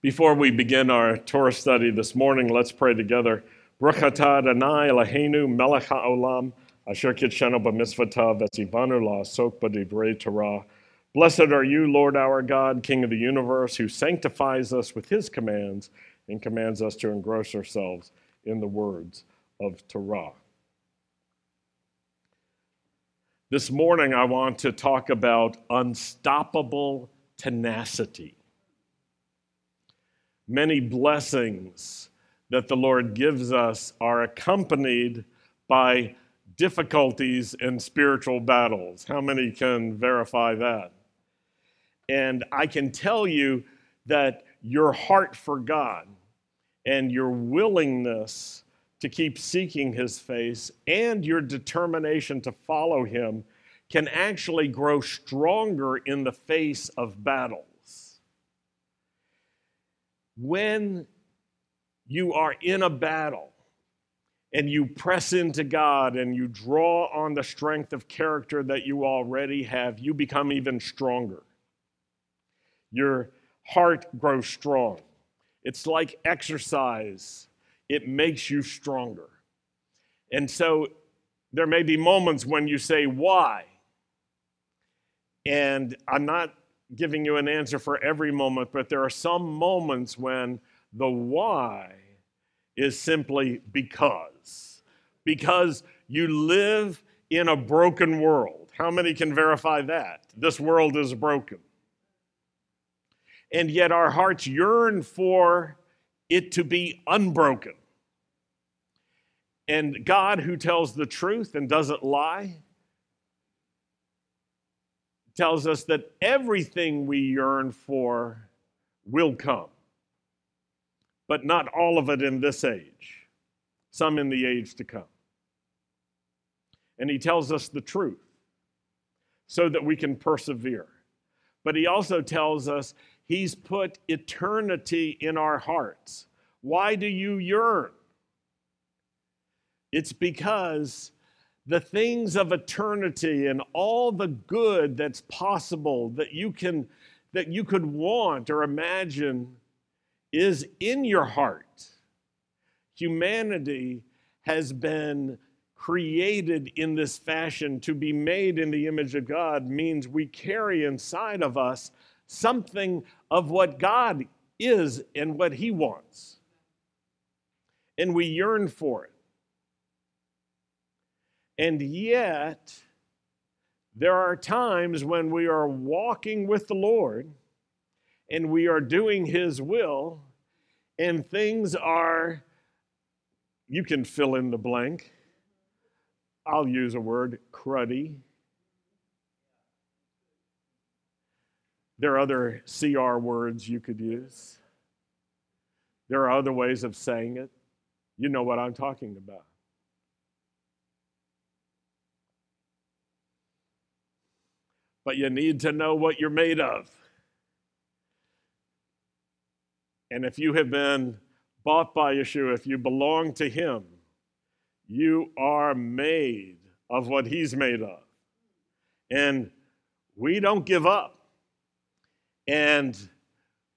Before we begin our Torah study this morning, let's pray together. Melech haolam asher kitshenu b'mitzvotav etzivanu la'asok b'divrei Torah. Blessed are you, Lord our God, King of the universe, who sanctifies us with his commands and commands us to engross ourselves in the words of Torah. This morning, I want to talk about unstoppable tenacity many blessings that the Lord gives us are accompanied by difficulties and spiritual battles. How many can verify that? And I can tell you that your heart for God and your willingness to keep seeking His face and your determination to follow Him can actually grow stronger in the face of battle when you are in a battle and you press into God and you draw on the strength of character that you already have, you become even stronger. Your heart grows strong. It's like exercise, it makes you stronger. And so there may be moments when you say, Why? And I'm not giving you an answer for every moment, but there are some moments when the why is simply because. Because you live in a broken world. How many can verify that? This world is broken. And yet our hearts yearn for it to be unbroken. And God, who tells the truth and doesn't lie, tells us that everything we yearn for will come, but not all of it in this age, some in the age to come. And he tells us the truth so that we can persevere. But he also tells us he's put eternity in our hearts. Why do you yearn? It's because the things of eternity and all the good that's possible that you can that you could want or imagine is in your heart. Humanity has been created in this fashion. To be made in the image of God means we carry inside of us something of what God is and what he wants. And we yearn for it and yet, there are times when we are walking with the Lord and we are doing His will, and things are, you can fill in the blank. I'll use a word, cruddy. There are other CR words you could use. There are other ways of saying it. You know what I'm talking about. But you need to know what you're made of. And if you have been bought by Yeshua, if you belong to Him, you are made of what He's made of. And we don't give up. And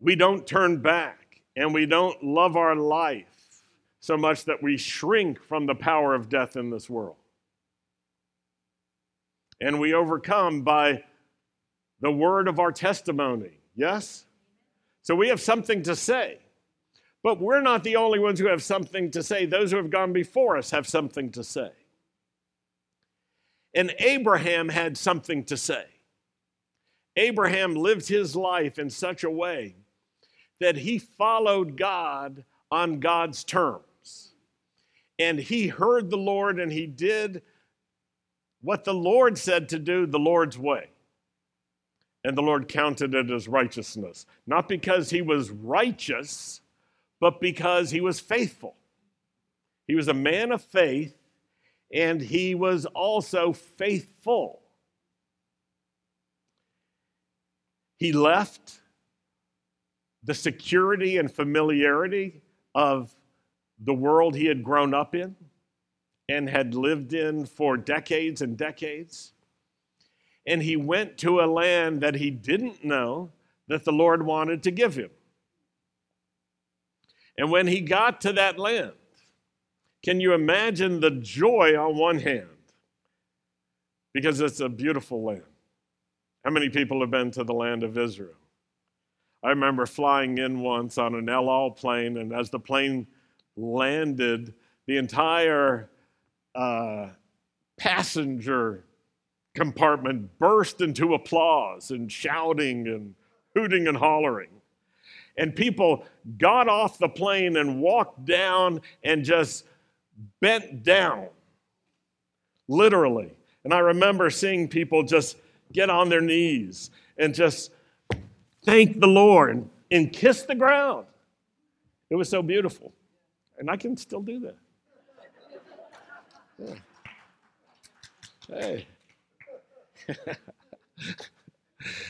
we don't turn back. And we don't love our life so much that we shrink from the power of death in this world. And we overcome by the word of our testimony. Yes? So we have something to say. But we're not the only ones who have something to say. Those who have gone before us have something to say. And Abraham had something to say. Abraham lived his life in such a way that he followed God on God's terms. And he heard the Lord and he did what the Lord said to do the Lord's way and the Lord counted it as righteousness. Not because he was righteous, but because he was faithful. He was a man of faith, and he was also faithful. He left the security and familiarity of the world he had grown up in and had lived in for decades and decades and he went to a land that he didn't know that the Lord wanted to give him. And when he got to that land, can you imagine the joy on one hand? Because it's a beautiful land. How many people have been to the land of Israel? I remember flying in once on an El Al plane, and as the plane landed, the entire uh, passenger compartment burst into applause and shouting and hooting and hollering. And people got off the plane and walked down and just bent down, literally. And I remember seeing people just get on their knees and just thank the Lord and kiss the ground. It was so beautiful. And I can still do that. Yeah. Hey.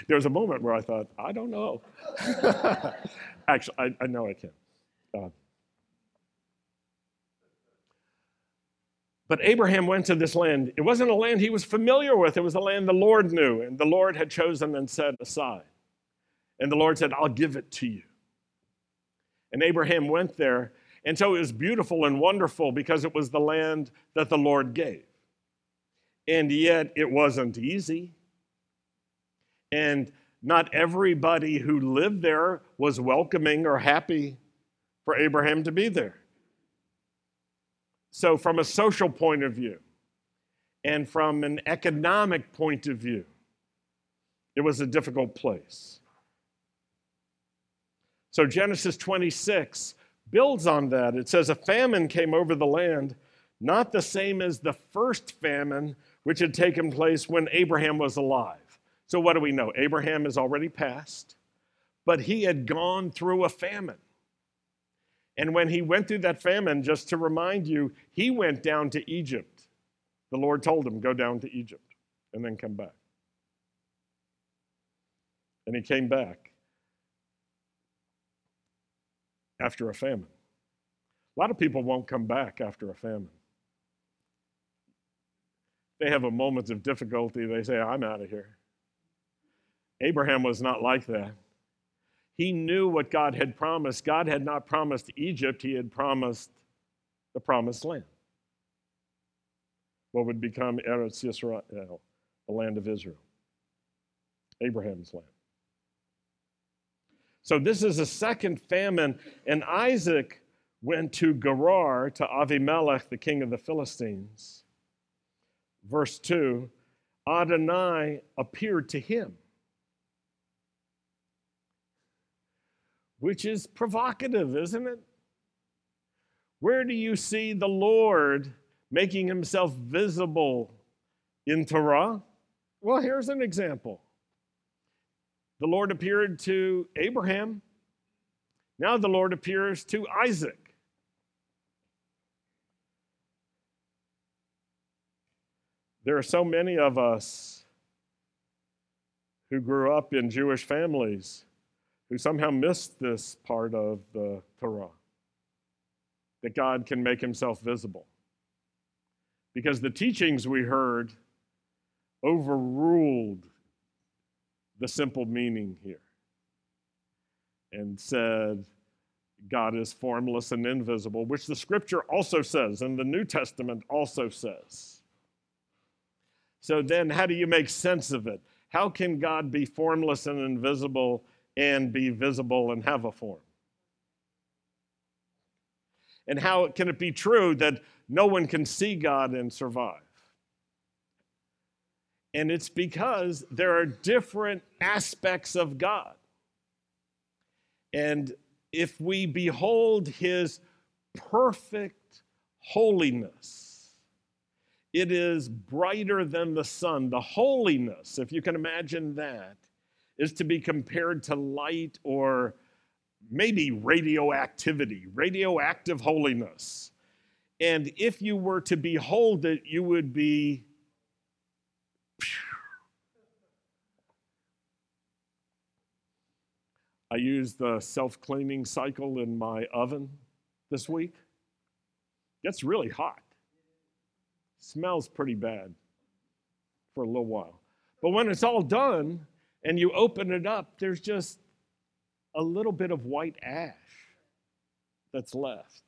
there was a moment where I thought, I don't know. Actually, I, I, know I can. Uh, but Abraham went to this land. It wasn't a land he was familiar with, it was a land the Lord knew, and the Lord had chosen and set aside. And the Lord said, I'll give it to you. And Abraham went there. And so it was beautiful and wonderful because it was the land that the Lord gave. And yet it wasn't easy. And not everybody who lived there was welcoming or happy for Abraham to be there. So, from a social point of view and from an economic point of view, it was a difficult place. So, Genesis 26 builds on that. It says, A famine came over the land, not the same as the first famine which had taken place when Abraham was alive. So, what do we know? Abraham is already passed, but he had gone through a famine. And when he went through that famine, just to remind you, he went down to Egypt. The Lord told him, Go down to Egypt and then come back. And he came back after a famine. A lot of people won't come back after a famine they have a moment of difficulty, they say, I'm out of here. Abraham was not like that. He knew what God had promised. God had not promised Egypt, he had promised the promised land. What would become Eretz Yisrael, the land of Israel, Abraham's land. So this is a second famine, and Isaac went to Gerar to Avimelech, the king of the Philistines verse 2 Adonai appeared to him, which is provocative, isn't it? Where do you see the Lord making himself visible in Torah? Well, here's an example. The Lord appeared to Abraham. Now the Lord appears to Isaac. There are so many of us who grew up in Jewish families who somehow missed this part of the Torah that God can make himself visible. Because the teachings we heard overruled the simple meaning here and said, God is formless and invisible, which the scripture also says, and the New Testament also says. So then, how do you make sense of it? How can God be formless and invisible and be visible and have a form? And how can it be true that no one can see God and survive? And it's because there are different aspects of God. And if we behold his perfect holiness, it is brighter than the sun. The holiness, if you can imagine that, is to be compared to light or maybe radioactivity, radioactive holiness. And if you were to behold it, you would be. I used the self cleaning cycle in my oven this week. It's really hot. Smells pretty bad for a little while. But when it's all done and you open it up, there's just a little bit of white ash that's left.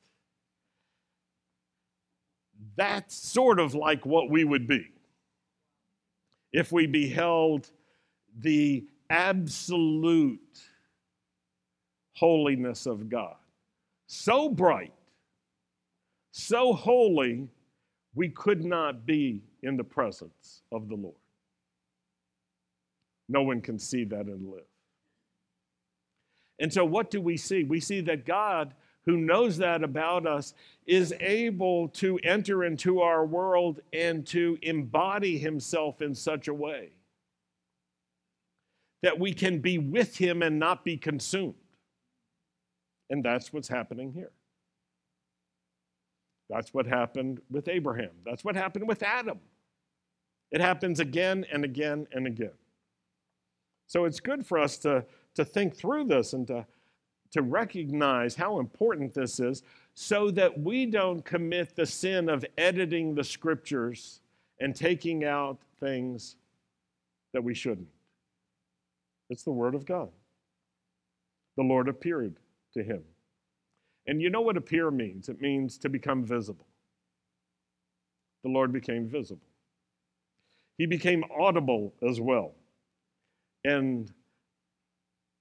That's sort of like what we would be if we beheld the absolute holiness of God. So bright, so holy, we could not be in the presence of the Lord. No one can see that and live. And so, what do we see? We see that God, who knows that about us, is able to enter into our world and to embody himself in such a way that we can be with him and not be consumed. And that's what's happening here. That's what happened with Abraham. That's what happened with Adam. It happens again and again and again. So it's good for us to, to think through this and to, to recognize how important this is so that we don't commit the sin of editing the scriptures and taking out things that we shouldn't. It's the Word of God. The Lord appeared to him. And you know what appear means? It means to become visible. The Lord became visible. He became audible as well. And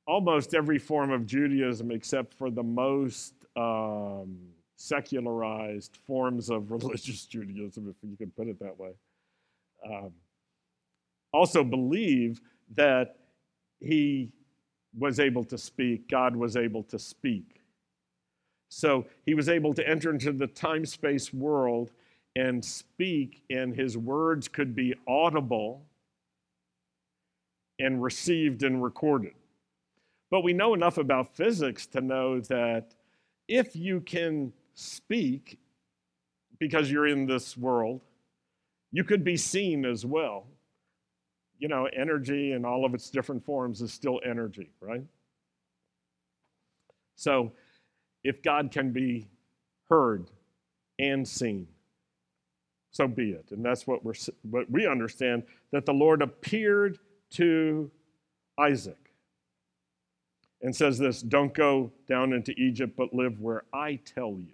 almost every form of Judaism, except for the most um, secularized forms of religious Judaism, if you can put it that way, um, also believe that he was able to speak, God was able to speak. So he was able to enter into the time space world and speak, and his words could be audible and received and recorded. But we know enough about physics to know that if you can speak because you're in this world, you could be seen as well. You know, energy in all of its different forms is still energy, right? So, if God can be heard and seen, so be it. And that's what, we're, what we understand that the Lord appeared to Isaac and says this Don't go down into Egypt, but live where I tell you.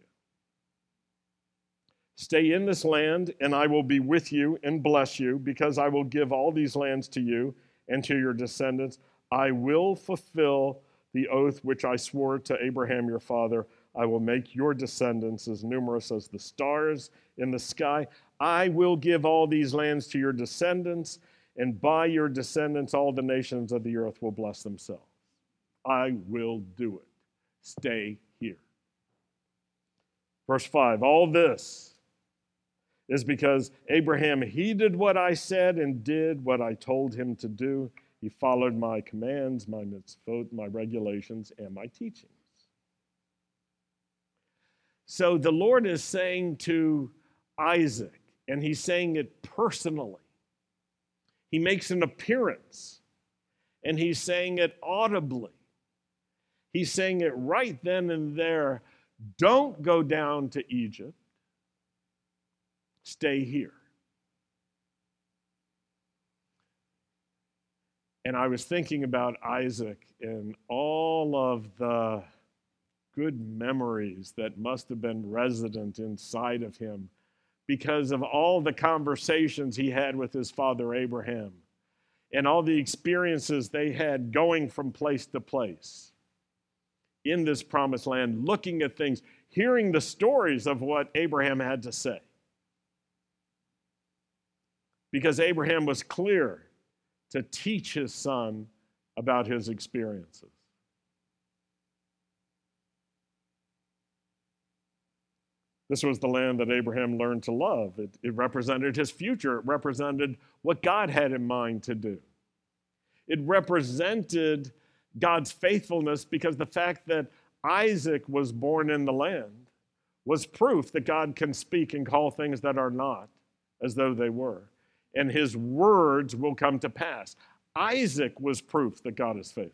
Stay in this land, and I will be with you and bless you, because I will give all these lands to you and to your descendants. I will fulfill the oath which I swore to Abraham your father. I will make your descendants as numerous as the stars in the sky. I will give all these lands to your descendants, and by your descendants, all the nations of the earth will bless themselves. I will do it. Stay here. Verse 5 All this is because Abraham heeded what I said and did what I told him to do. He followed my commands, my mitzvot, my regulations, and my teachings. So the Lord is saying to Isaac, and he's saying it personally he makes an appearance and he's saying it audibly. He's saying it right then and there. Don't go down to Egypt, stay here. And I was thinking about Isaac and all of the good memories that must have been resident inside of him because of all the conversations he had with his father Abraham and all the experiences they had going from place to place in this promised land, looking at things, hearing the stories of what Abraham had to say. Because Abraham was clear to teach his son about his experiences. This was the land that Abraham learned to love. It, it, represented his future, it represented what God had in mind to do. It represented God's faithfulness because the fact that Isaac was born in the land was proof that God can speak and call things that are not as though they were. And his words will come to pass. Isaac was proof that God is faithful.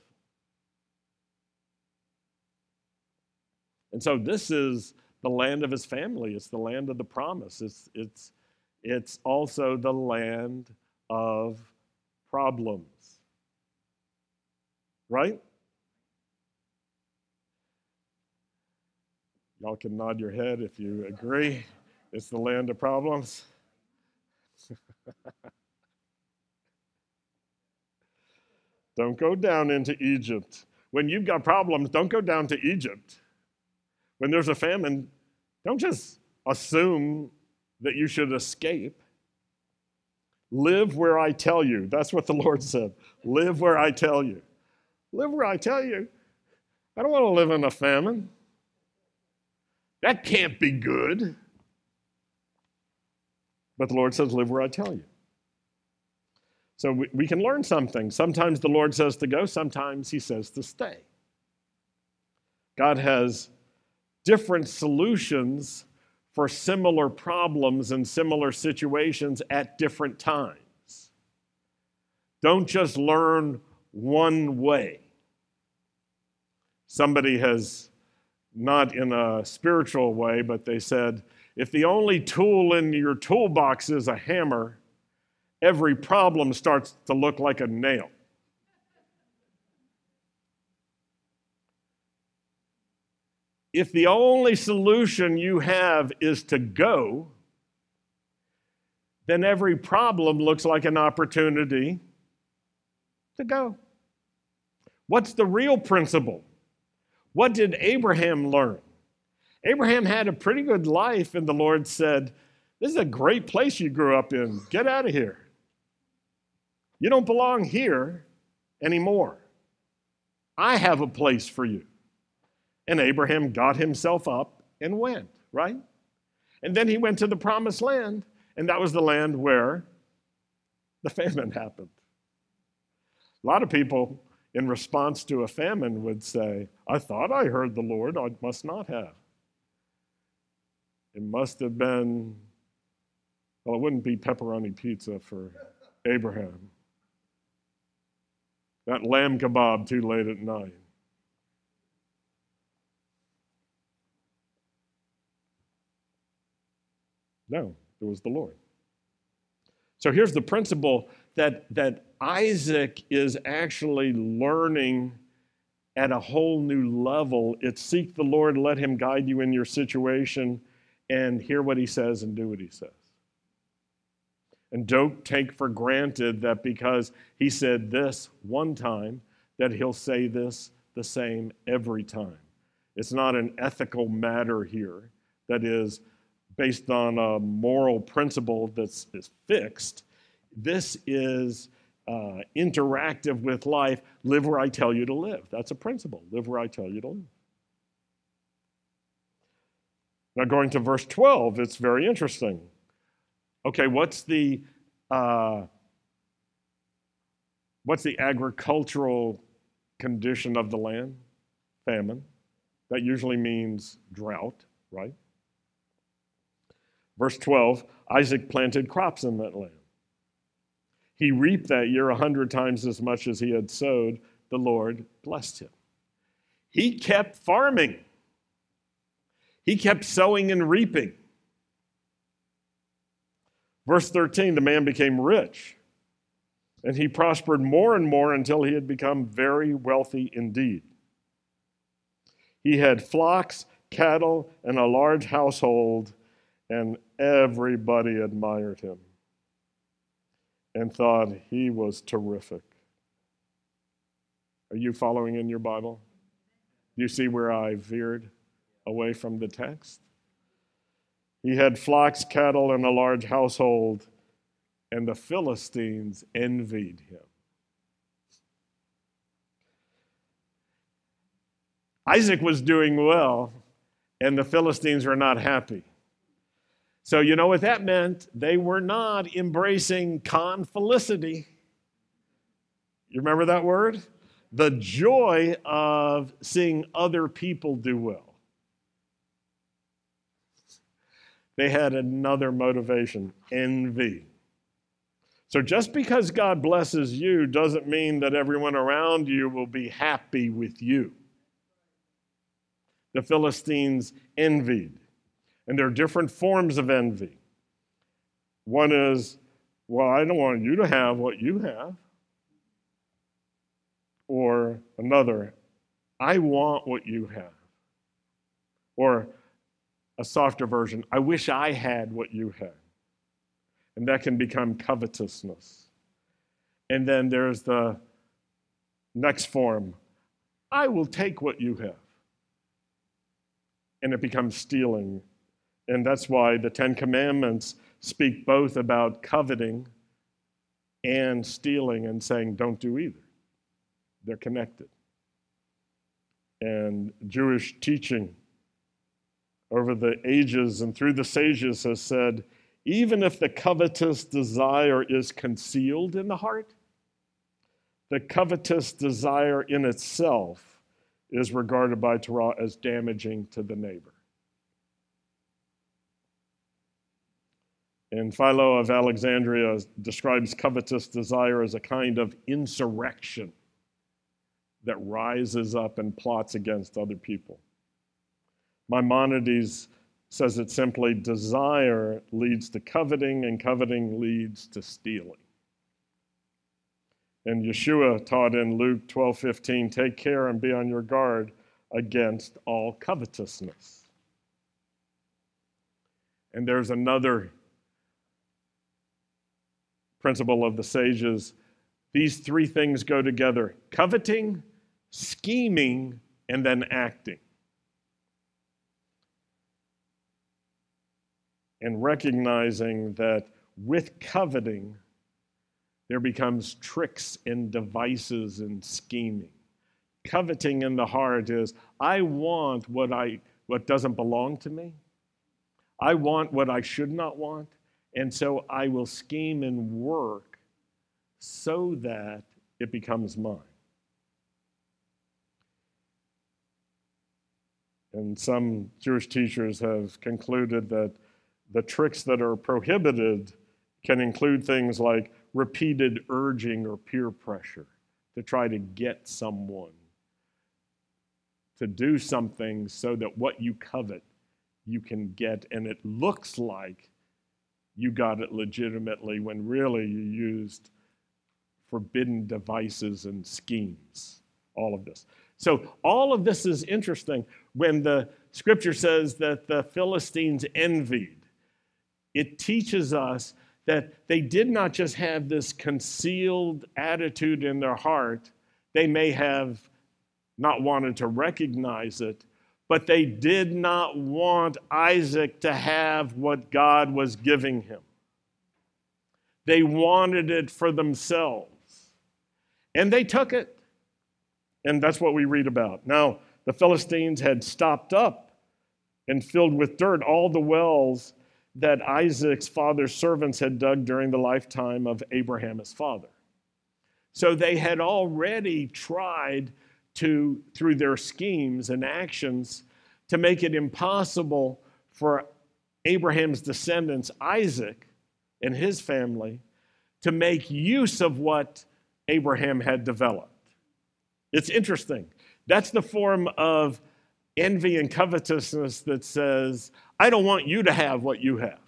And so this is the land of his family. It's the land of the promise. It's, it's, it's also the land of problems. Right? Y'all can nod your head if you agree. It's the land of problems. don't go down into Egypt. When you've got problems, don't go down to Egypt. When there's a famine, don't just assume that you should escape. Live where I tell you. That's what the Lord said. Live where I tell you. Live where I tell you. I don't want to live in a famine. That can't be good. But the Lord says, Live where I tell you. So we, we can learn something. Sometimes the Lord says to go, sometimes He says to stay. God has different solutions for similar problems and similar situations at different times. Don't just learn one way. Somebody has, not in a spiritual way, but they said, if the only tool in your toolbox is a hammer, every problem starts to look like a nail. If the only solution you have is to go, then every problem looks like an opportunity to go. What's the real principle? What did Abraham learn? Abraham had a pretty good life, and the Lord said, This is a great place you grew up in. Get out of here. You don't belong here anymore. I have a place for you. And Abraham got himself up and went, right? And then he went to the promised land, and that was the land where the famine happened. A lot of people, in response to a famine, would say, I thought I heard the Lord, I must not have. It must have been, well, it wouldn't be pepperoni pizza for Abraham. That lamb kebab too late at night. No, it was the Lord. So here's the principle that, that Isaac is actually learning at a whole new level. It's seek the Lord, let him guide you in your situation, and hear what he says and do what he says. And don't take for granted that because he said this one time, that he'll say this the same every time. It's not an ethical matter here that is based on a moral principle that's is fixed. This is uh, interactive with life. Live where I tell you to live. That's a principle. Live where I tell you to live. Now, going to verse 12, it's very interesting. Okay, what's the uh, what's the agricultural condition of the land? Famine. That usually means drought, right? Verse 12 Isaac planted crops in that land. He reaped that year a hundred times as much as he had sowed. The Lord blessed him. He kept farming, he kept sowing and reaping. Verse 13 the man became rich, and he prospered more and more until he had become very wealthy indeed. He had flocks, cattle, and a large household and everybody admired him and thought he was terrific. Are you following in your Bible? You see where I veered away from the text? He had flocks, cattle, and a large household, and the Philistines envied him. Isaac was doing well, and the Philistines were not happy. So, you know what that meant? They were not embracing confelicity. You remember that word? The joy of seeing other people do well. They had another motivation envy. So, just because God blesses you doesn't mean that everyone around you will be happy with you. The Philistines envied. And there are different forms of envy. One is, well, I don't want you to have what you have. Or another, I want what you have. Or a softer version. I wish I had what you had. And that can become covetousness. And then there's the next form I will take what you have. And it becomes stealing. And that's why the Ten Commandments speak both about coveting and stealing and saying, don't do either. They're connected. And Jewish teaching over the ages and through the sages has said, even if the covetous desire is concealed in the heart, the covetous desire in itself is regarded by Torah as damaging to the neighbor. And Philo of Alexandria describes covetous desire as a kind of insurrection that rises up and plots against other people. Maimonides says it simply desire leads to coveting, and coveting leads to stealing. And Yeshua taught in Luke 12 15, take care and be on your guard against all covetousness. And there's another principle of the sages. These three things go together coveting, scheming, and then acting. And recognizing that with coveting, there becomes tricks and devices and scheming. Coveting in the heart is I want what I what doesn't belong to me. I want what I should not want, and so I will scheme and work so that it becomes mine. And some Jewish teachers have concluded that the tricks that are prohibited can include things like repeated urging or peer pressure to try to get someone to do something so that what you covet you can get, and it looks like you got it legitimately when really you used forbidden devices and schemes. All of this. So, all of this is interesting when the scripture says that the Philistines envied it teaches us that they did not just have this concealed attitude in their heart, they may have not wanted to recognize it, but they did not want Isaac to have what God was giving him. They wanted it for themselves. And they took it. And that's what we read about. Now, the Philistines had stopped up and filled with dirt all the wells that Isaac's father's servants had dug during the lifetime of Abraham, his father. So they had already tried to, through their schemes and actions, to make it impossible for Abraham's descendants, Isaac and his family, to make use of what Abraham had developed. It's interesting. That's the form of envy and covetousness that says, I don't want you to have what you have.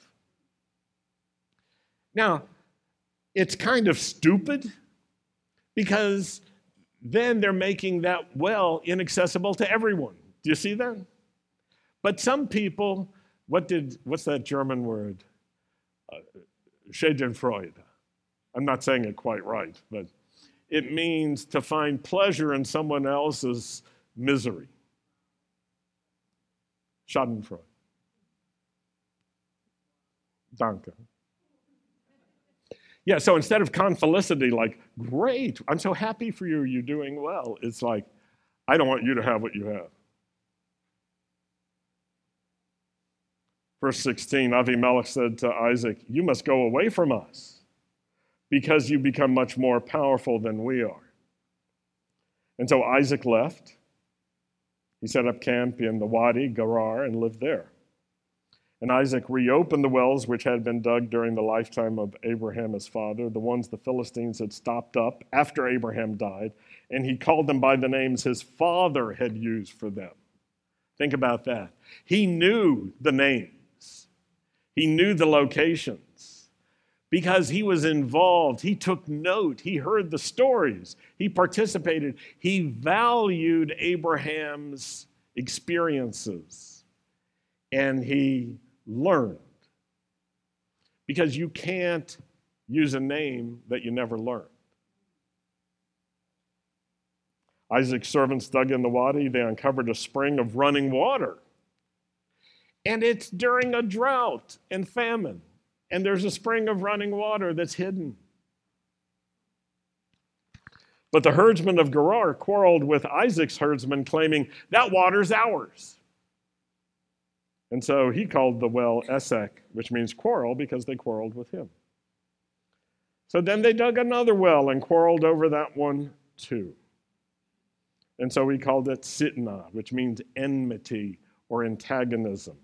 Now, it's kind of stupid because then they're making that well inaccessible to everyone. Do you see that? But some people, what did, what's that German word? Uh, Schadenfreude. I'm not saying it quite right, but it means to find pleasure in someone else's misery. Schadenfreude. Danke. Yeah, so instead of confelicity, like, great, I'm so happy for you, you're doing well, it's like, I don't want you to have what you have. Verse 16 Avimelech said to Isaac, You must go away from us because you become much more powerful than we are. And so Isaac left. He set up camp in the Wadi, Gerar, and lived there. And Isaac reopened the wells which had been dug during the lifetime of Abraham his father, the ones the Philistines had stopped up after Abraham died, and he called them by the names his father had used for them. Think about that. He knew the names, he knew the locations because he was involved. He took note, he heard the stories, he participated, he valued Abraham's experiences and he learned. Because you can't use a name that you never learned. Isaac's servants dug in the wadi, they uncovered a spring of running water. And it's during a drought and famine, and there's a spring of running water that's hidden. But the herdsmen of Gerar quarreled with Isaac's herdsmen, claiming, That water's ours. And so he called the well Esek, which means quarrel, because they quarreled with him. So then they dug another well and quarreled over that one too. And so he called it Sitnah, which means enmity or antagonism.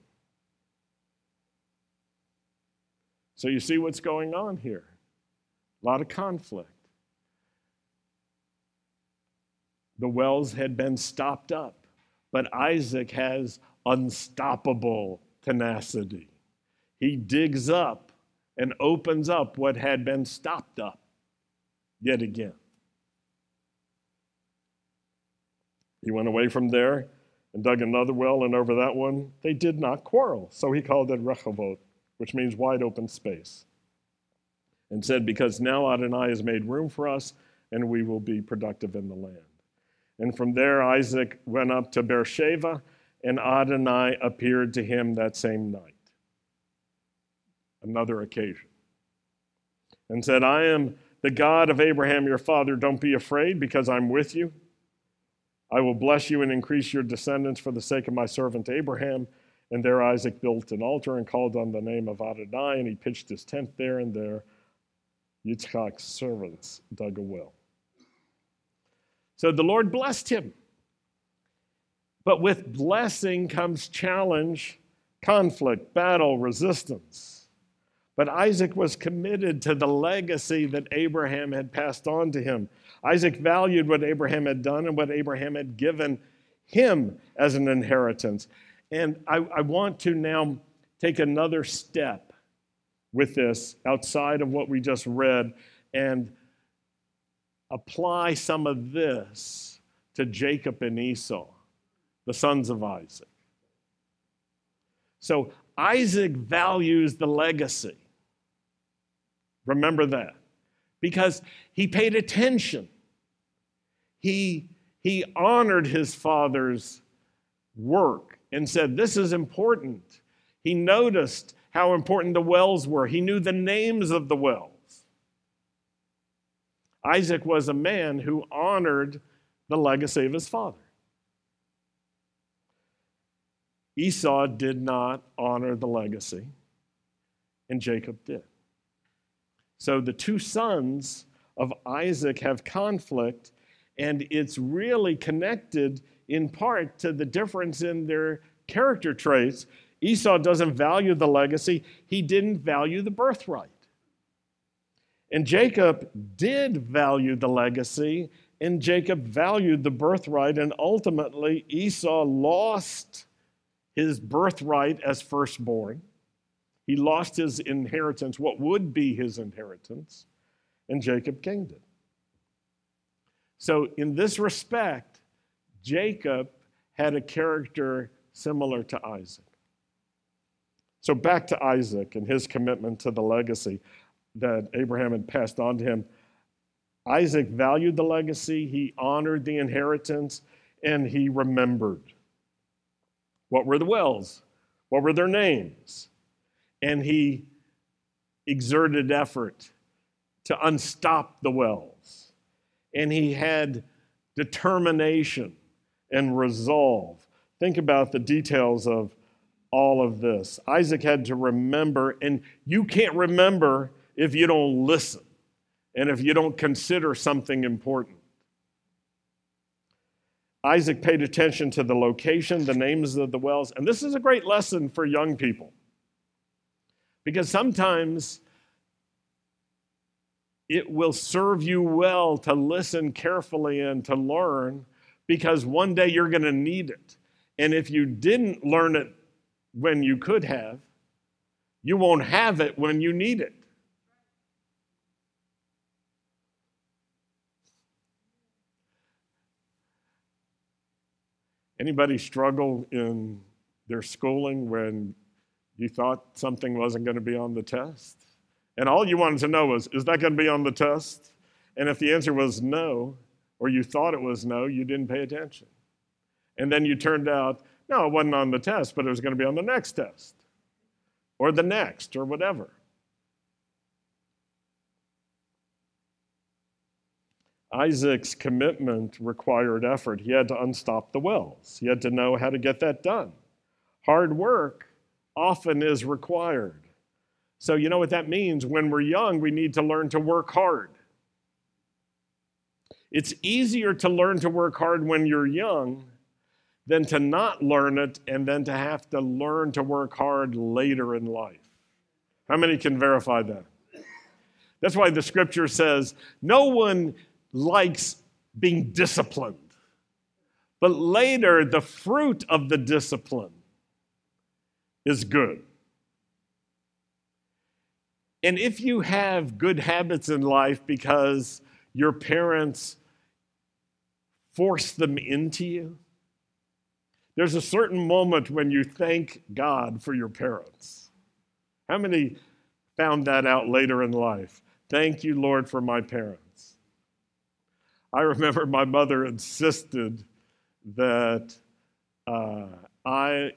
So you see what's going on here. A lot of conflict. The wells had been stopped up, but Isaac has unstoppable tenacity. He digs up and opens up what had been stopped up yet again. He went away from there and dug another well, and over that one they did not quarrel. So he called it Rehovot, which means wide open space, and said, Because now Adonai has made room for us, and we will be productive in the land. And from there, Isaac went up to Beersheba, and Adonai appeared to him that same night. Another occasion. And said, I am the God of Abraham your father. Don't be afraid, because I'm with you. I will bless you and increase your descendants for the sake of my servant Abraham. And there Isaac built an altar and called on the name of Adonai, and he pitched his tent there, and there Yitzchak's servants dug a well. So the Lord blessed him. But with blessing comes challenge, conflict, battle, resistance. But Isaac was committed to the legacy that Abraham had passed on to him. Isaac valued what Abraham had done and what Abraham had given him as an inheritance. And I, I want to now take another step with this outside of what we just read and apply some of this to Jacob and Esau, the sons of Isaac. So Isaac values the legacy. Remember that. Because he paid attention he, he honored his father's work and said, This is important. He noticed how important the wells were, he knew the names of the wells. Isaac was a man who honored the legacy of his father. Esau did not honor the legacy, and Jacob did. So the two sons of Isaac have conflict and it's really connected in part to the difference in their character traits. Esau doesn't value the legacy, he didn't value the birthright. And Jacob did value the legacy, and Jacob valued the birthright, and ultimately Esau lost his birthright as firstborn. He lost his inheritance, what would be his inheritance, and Jacob gained it. So, in this respect, Jacob had a character similar to Isaac. So, back to Isaac and his commitment to the legacy that Abraham had passed on to him. Isaac valued the legacy, he honored the inheritance, and he remembered. What were the wells? What were their names? And he exerted effort to unstop the wells and he had determination and resolve. Think about the details of all of this. Isaac had to remember, and you can't remember if you don't listen and if you don't consider something important. Isaac paid attention to the location, the names of the wells, and this is a great lesson for young people. Because sometimes it will serve you well to listen carefully and to learn because one day you're going to need it. And if you didn't learn it when you could have, you won't have it when you need it. Anybody struggle in their schooling when you thought something wasn't going to be on the test? And all you wanted to know was, is that going to be on the test? And if the answer was no, or you thought it was no, you didn't pay attention. And then you turned out, no, it wasn't on the test, but it was going to be on the next test, or the next, or whatever. Isaac's commitment required effort. He had to unstop the wells, he had to know how to get that done. Hard work often is required. So, you know what that means? When we're young, we need to learn to work hard. It's easier to learn to work hard when you're young than to not learn it and then to have to learn to work hard later in life. How many can verify that? That's why the scripture says no one likes being disciplined. But later, the fruit of the discipline is good. And if you have good habits in life because your parents force them into you, there's a certain moment when you thank God for your parents. How many found that out later in life? Thank you, Lord, for my parents. I remember my mother insisted that uh, I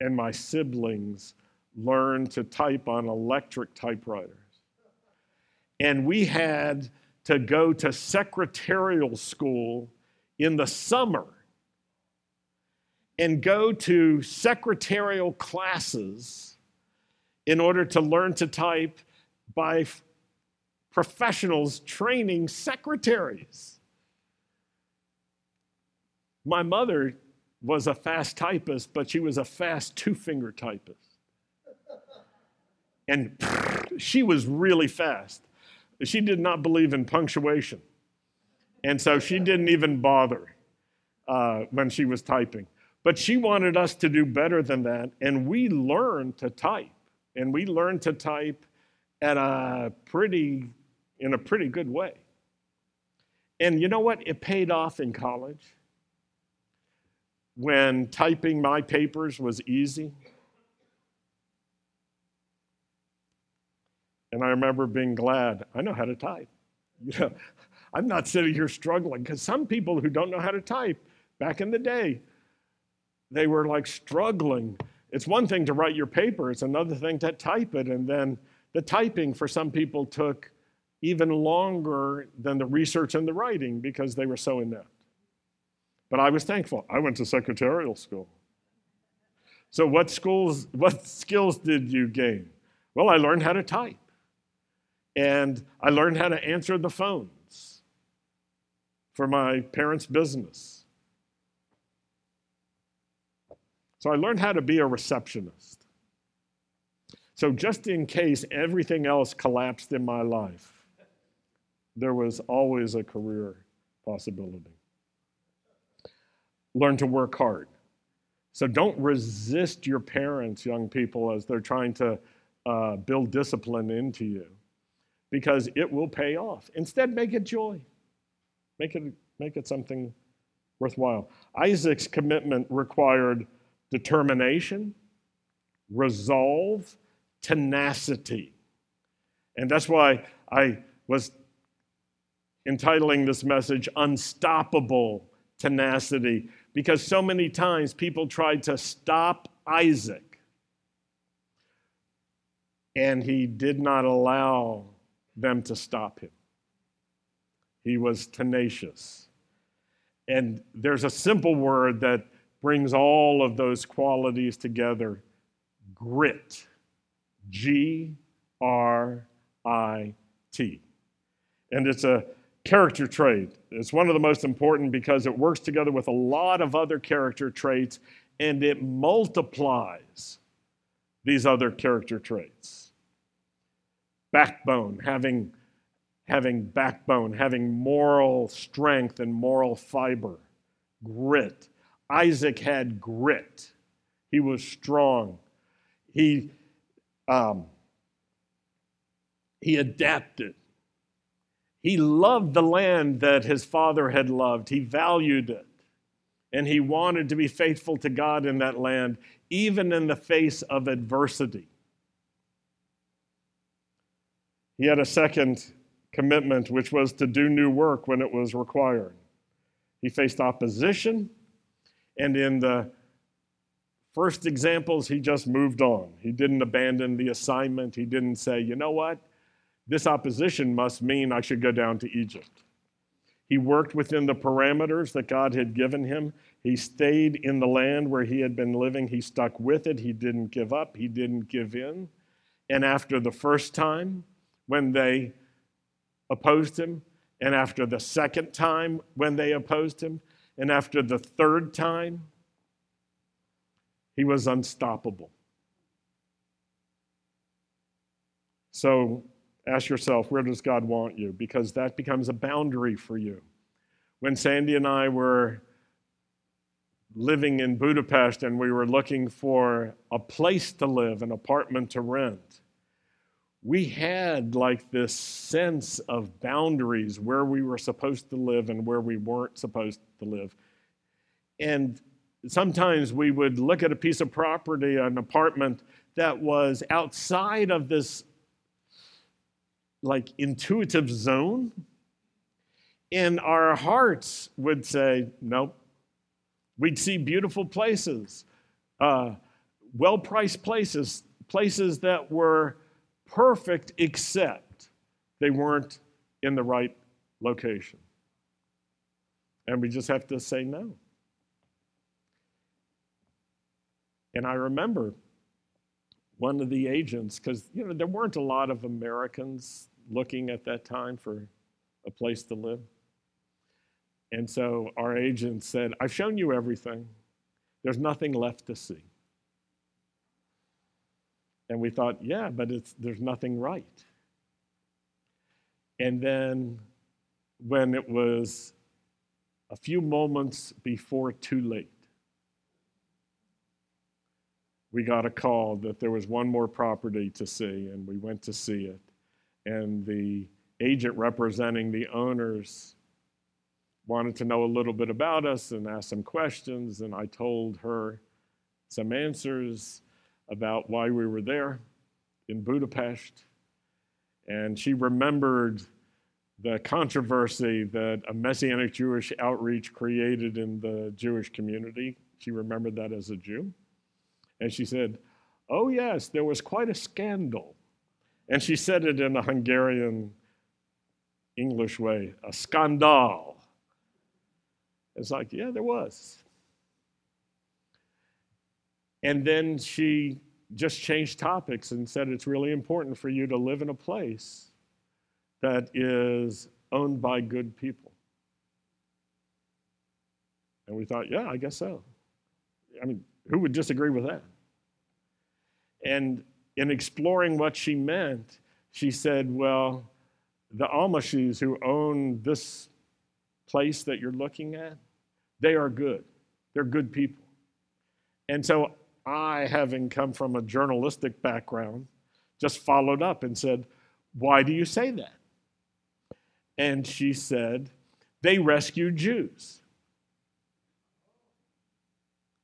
and my siblings learn to type on electric typewriters. And we had to go to secretarial school in the summer and go to secretarial classes in order to learn to type by professionals training secretaries. My mother was a fast typist, but she was a fast two finger typist. And she was really fast. She did not believe in punctuation. And so she didn't even bother uh, when she was typing. But she wanted us to do better than that. And we learned to type. And we learned to type at a pretty, in a pretty good way. And you know what? It paid off in college when typing my papers was easy. And I remember being glad, I know how to type. You know, I'm not sitting here struggling because some people who don't know how to type back in the day, they were like struggling. It's one thing to write your paper, it's another thing to type it. And then the typing for some people took even longer than the research and the writing because they were so inept. But I was thankful. I went to secretarial school. So what schools, what skills did you gain? Well, I learned how to type. And I learned how to answer the phones for my parents' business. So I learned how to be a receptionist. So, just in case everything else collapsed in my life, there was always a career possibility learn to work hard. So don't resist your parents, young people, as they're trying to uh, build discipline into you because it will pay off. Instead, make it joy. Make it, make it something worthwhile. Isaac's commitment required determination, resolve, tenacity. And that's why I was entitling this message Unstoppable Tenacity because so many times people tried to stop Isaac, and he did not allow them to stop him. He was tenacious. And there's a simple word that brings all of those qualities together grit. G R I T. And it's a character trait. It's one of the most important because it works together with a lot of other character traits and it multiplies these other character traits. Backbone, having, having backbone, having moral strength and moral fiber. Grit. Isaac had grit. He was strong. He, um, he adapted. He loved the land that his father had loved, he valued it. And he wanted to be faithful to God in that land, even in the face of adversity. He had a second commitment, which was to do new work when it was required. He faced opposition, and in the first examples, he just moved on. He didn't abandon the assignment. He didn't say, you know what? This opposition must mean I should go down to Egypt. He worked within the parameters that God had given him. He stayed in the land where he had been living. He stuck with it. He didn't give up. He didn't give in. And after the first time, when they opposed him, and after the second time when they opposed him, and after the third time, he was unstoppable. So ask yourself, where does God want you? Because that becomes a boundary for you. When Sandy and I were living in Budapest and we were looking for a place to live, an apartment to rent, we had like this sense of boundaries where we were supposed to live and where we weren't supposed to live. And sometimes we would look at a piece of property, an apartment that was outside of this like intuitive zone, and our hearts would say, nope. We'd see beautiful places, uh, well priced places, places that were perfect except they weren't in the right location. And we just have to say no. And I remember one of the agents, because you know there weren't a lot of Americans looking at that time for a place to live. And so our agent said, I've shown you everything. There's nothing left to see. And we thought, yeah, but it's, there's nothing right. And then when it was a few moments before too late, we got a call that there was one more property to see, and we went to see it. And the agent representing the owners wanted to know a little bit about us and asked some questions, and I told her some answers about why we were there in Budapest. And she remembered the controversy that a Messianic Jewish outreach created in the Jewish community. She remembered that as a Jew. And she said, Oh, yes, there was quite a scandal. And she said it in a Hungarian English way a scandal. It's like, yeah, there was. And then she just changed topics and said it's really important for you to live in a place that is owned by good people. And we thought, yeah, I guess so. I mean, who would disagree with that? And in exploring what she meant, she said, well, the Almashis who own this place that you're looking at, they are good. They're good people. And so I, having come from a journalistic background, just followed up and said, Why do you say that? And she said, They rescued Jews.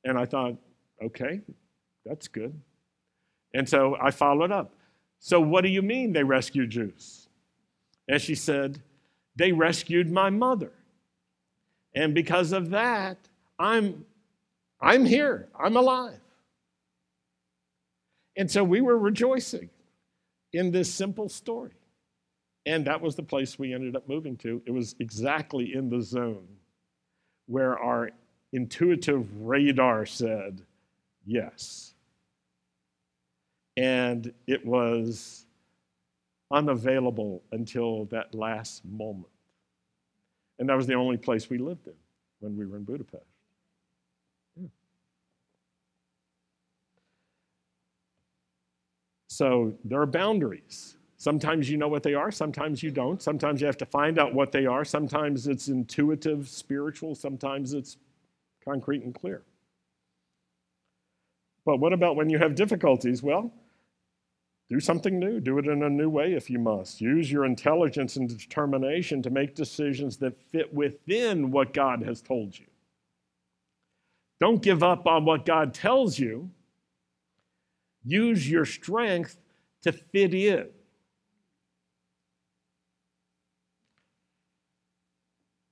And I thought, okay, that's good. And so I followed up. So, what do you mean they rescued Jews? And she said, They rescued my mother. And because of that, I'm, I'm here, I'm alive. And so we were rejoicing in this simple story. And that was the place we ended up moving to. It was exactly in the zone where our intuitive radar said yes. And it was unavailable until that last moment. And that was the only place we lived in when we were in Budapest. So there are boundaries. Sometimes you know what they are, sometimes you don't. Sometimes you have to find out what they are. Sometimes it's intuitive, spiritual, sometimes it's concrete and clear. But what about when you have difficulties? Well, do something new. Do it in a new way if you must. Use your intelligence and determination to make decisions that fit within what God has told you. Don't give up on what God tells you. Use your strength to fit in.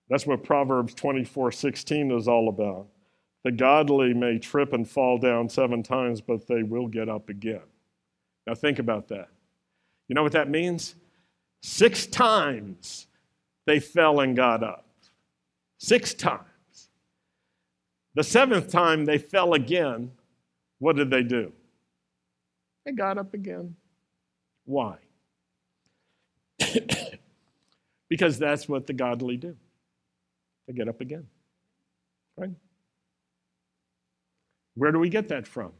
That's what Proverbs 24 16 is all about. The godly may trip and fall down seven times, but they will get up again. Now, think about that. You know what that means? Six times they fell and got up. Six times. The seventh time they fell again, what did they do? They got up again. Why? because that's what the godly do. They get up again. Right? Where do we get that from?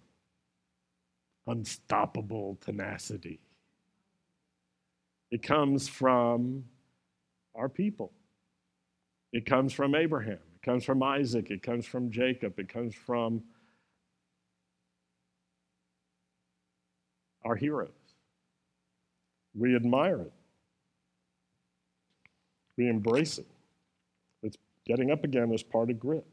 Unstoppable tenacity. It comes from our people. It comes from Abraham. It comes from Isaac. It comes from Jacob. It comes from our heroes. We admire it, we embrace it. It's getting up again as part of grit.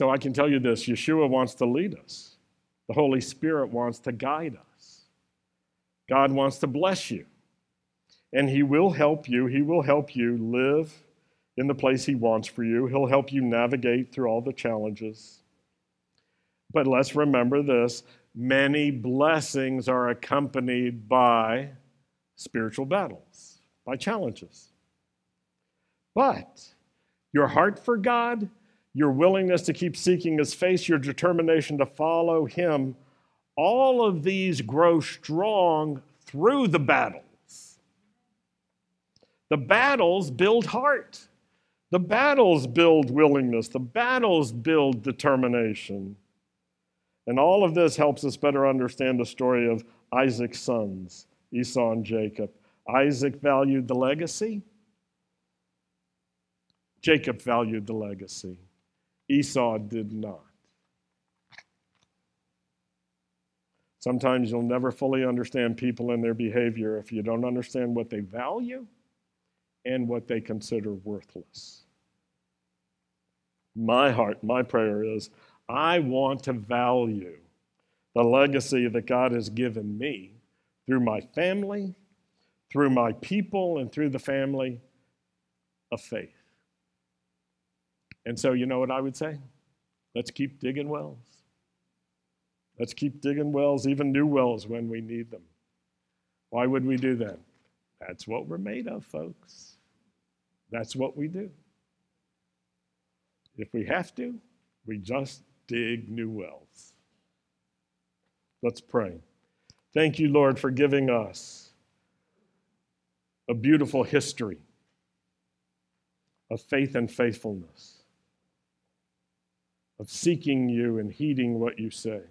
So I can tell you this Yeshua wants to lead us, the Holy Spirit wants to guide us. God wants to bless you, and He will help you. He will help you live in the place He wants for you. He'll help you navigate through all the challenges. But let's remember this many blessings are accompanied by spiritual battles, by challenges. But your heart for God your willingness to keep seeking his face, your determination to follow him, all of these grow strong through the battles. The battles build heart. The battles build willingness. The battles build determination. And all of this helps us better understand the story of Isaac's sons, Esau and Jacob. Isaac valued the legacy, Jacob valued the legacy. Esau did not. Sometimes you'll never fully understand people and their behavior if you don't understand what they value and what they consider worthless. My heart, my prayer is I want to value the legacy that God has given me through my family, through my people, and through the family of faith. And so, you know what I would say? Let's keep digging wells. Let's keep digging wells, even new wells when we need them. Why would we do that? That's what we're made of, folks. That's what we do. If we have to, we just dig new wells. Let's pray. Thank you, Lord, for giving us a beautiful history of faith and faithfulness of seeking you and heeding what you say.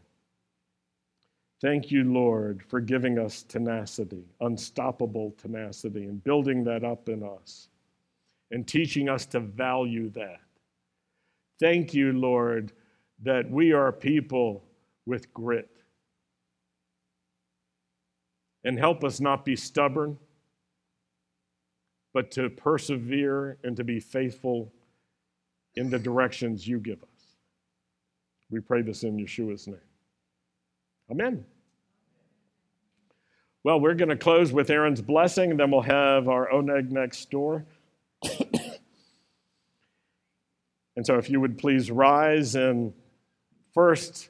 Thank you, Lord, for giving us tenacity, unstoppable tenacity, and building that up in us and teaching us to value that. Thank you, Lord, that we are people with grit. And help us not be stubborn, but to persevere and to be faithful in the directions you give us. We pray this in Yeshua's name. Amen. Well, we're going to close with Aaron's blessing, and then we'll have our oneg next door. and so, if you would please rise and first,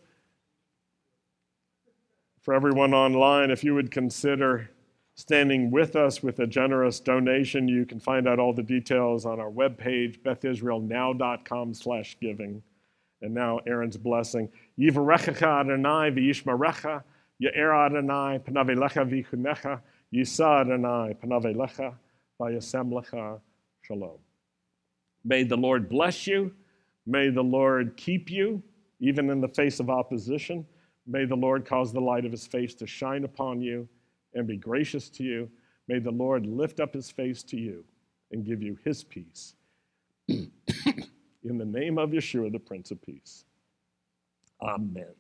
for everyone online, if you would consider standing with us with a generous donation, you can find out all the details on our webpage, bethisraelnow.com slash giving. And now Aaron's blessing. Yivarechacha Adonai v'yishmarecha, Ya'er Adonai panavelecha v'chunecha, Yisa Adonai panavelecha v'yasem shalom. May the Lord bless you. May the Lord keep you, even in the face of opposition. May the Lord cause the light of his face to shine upon you and be gracious to you. May the Lord lift up his face to you and give you his peace. in the name of Yeshua, the Prince of Peace. Amen.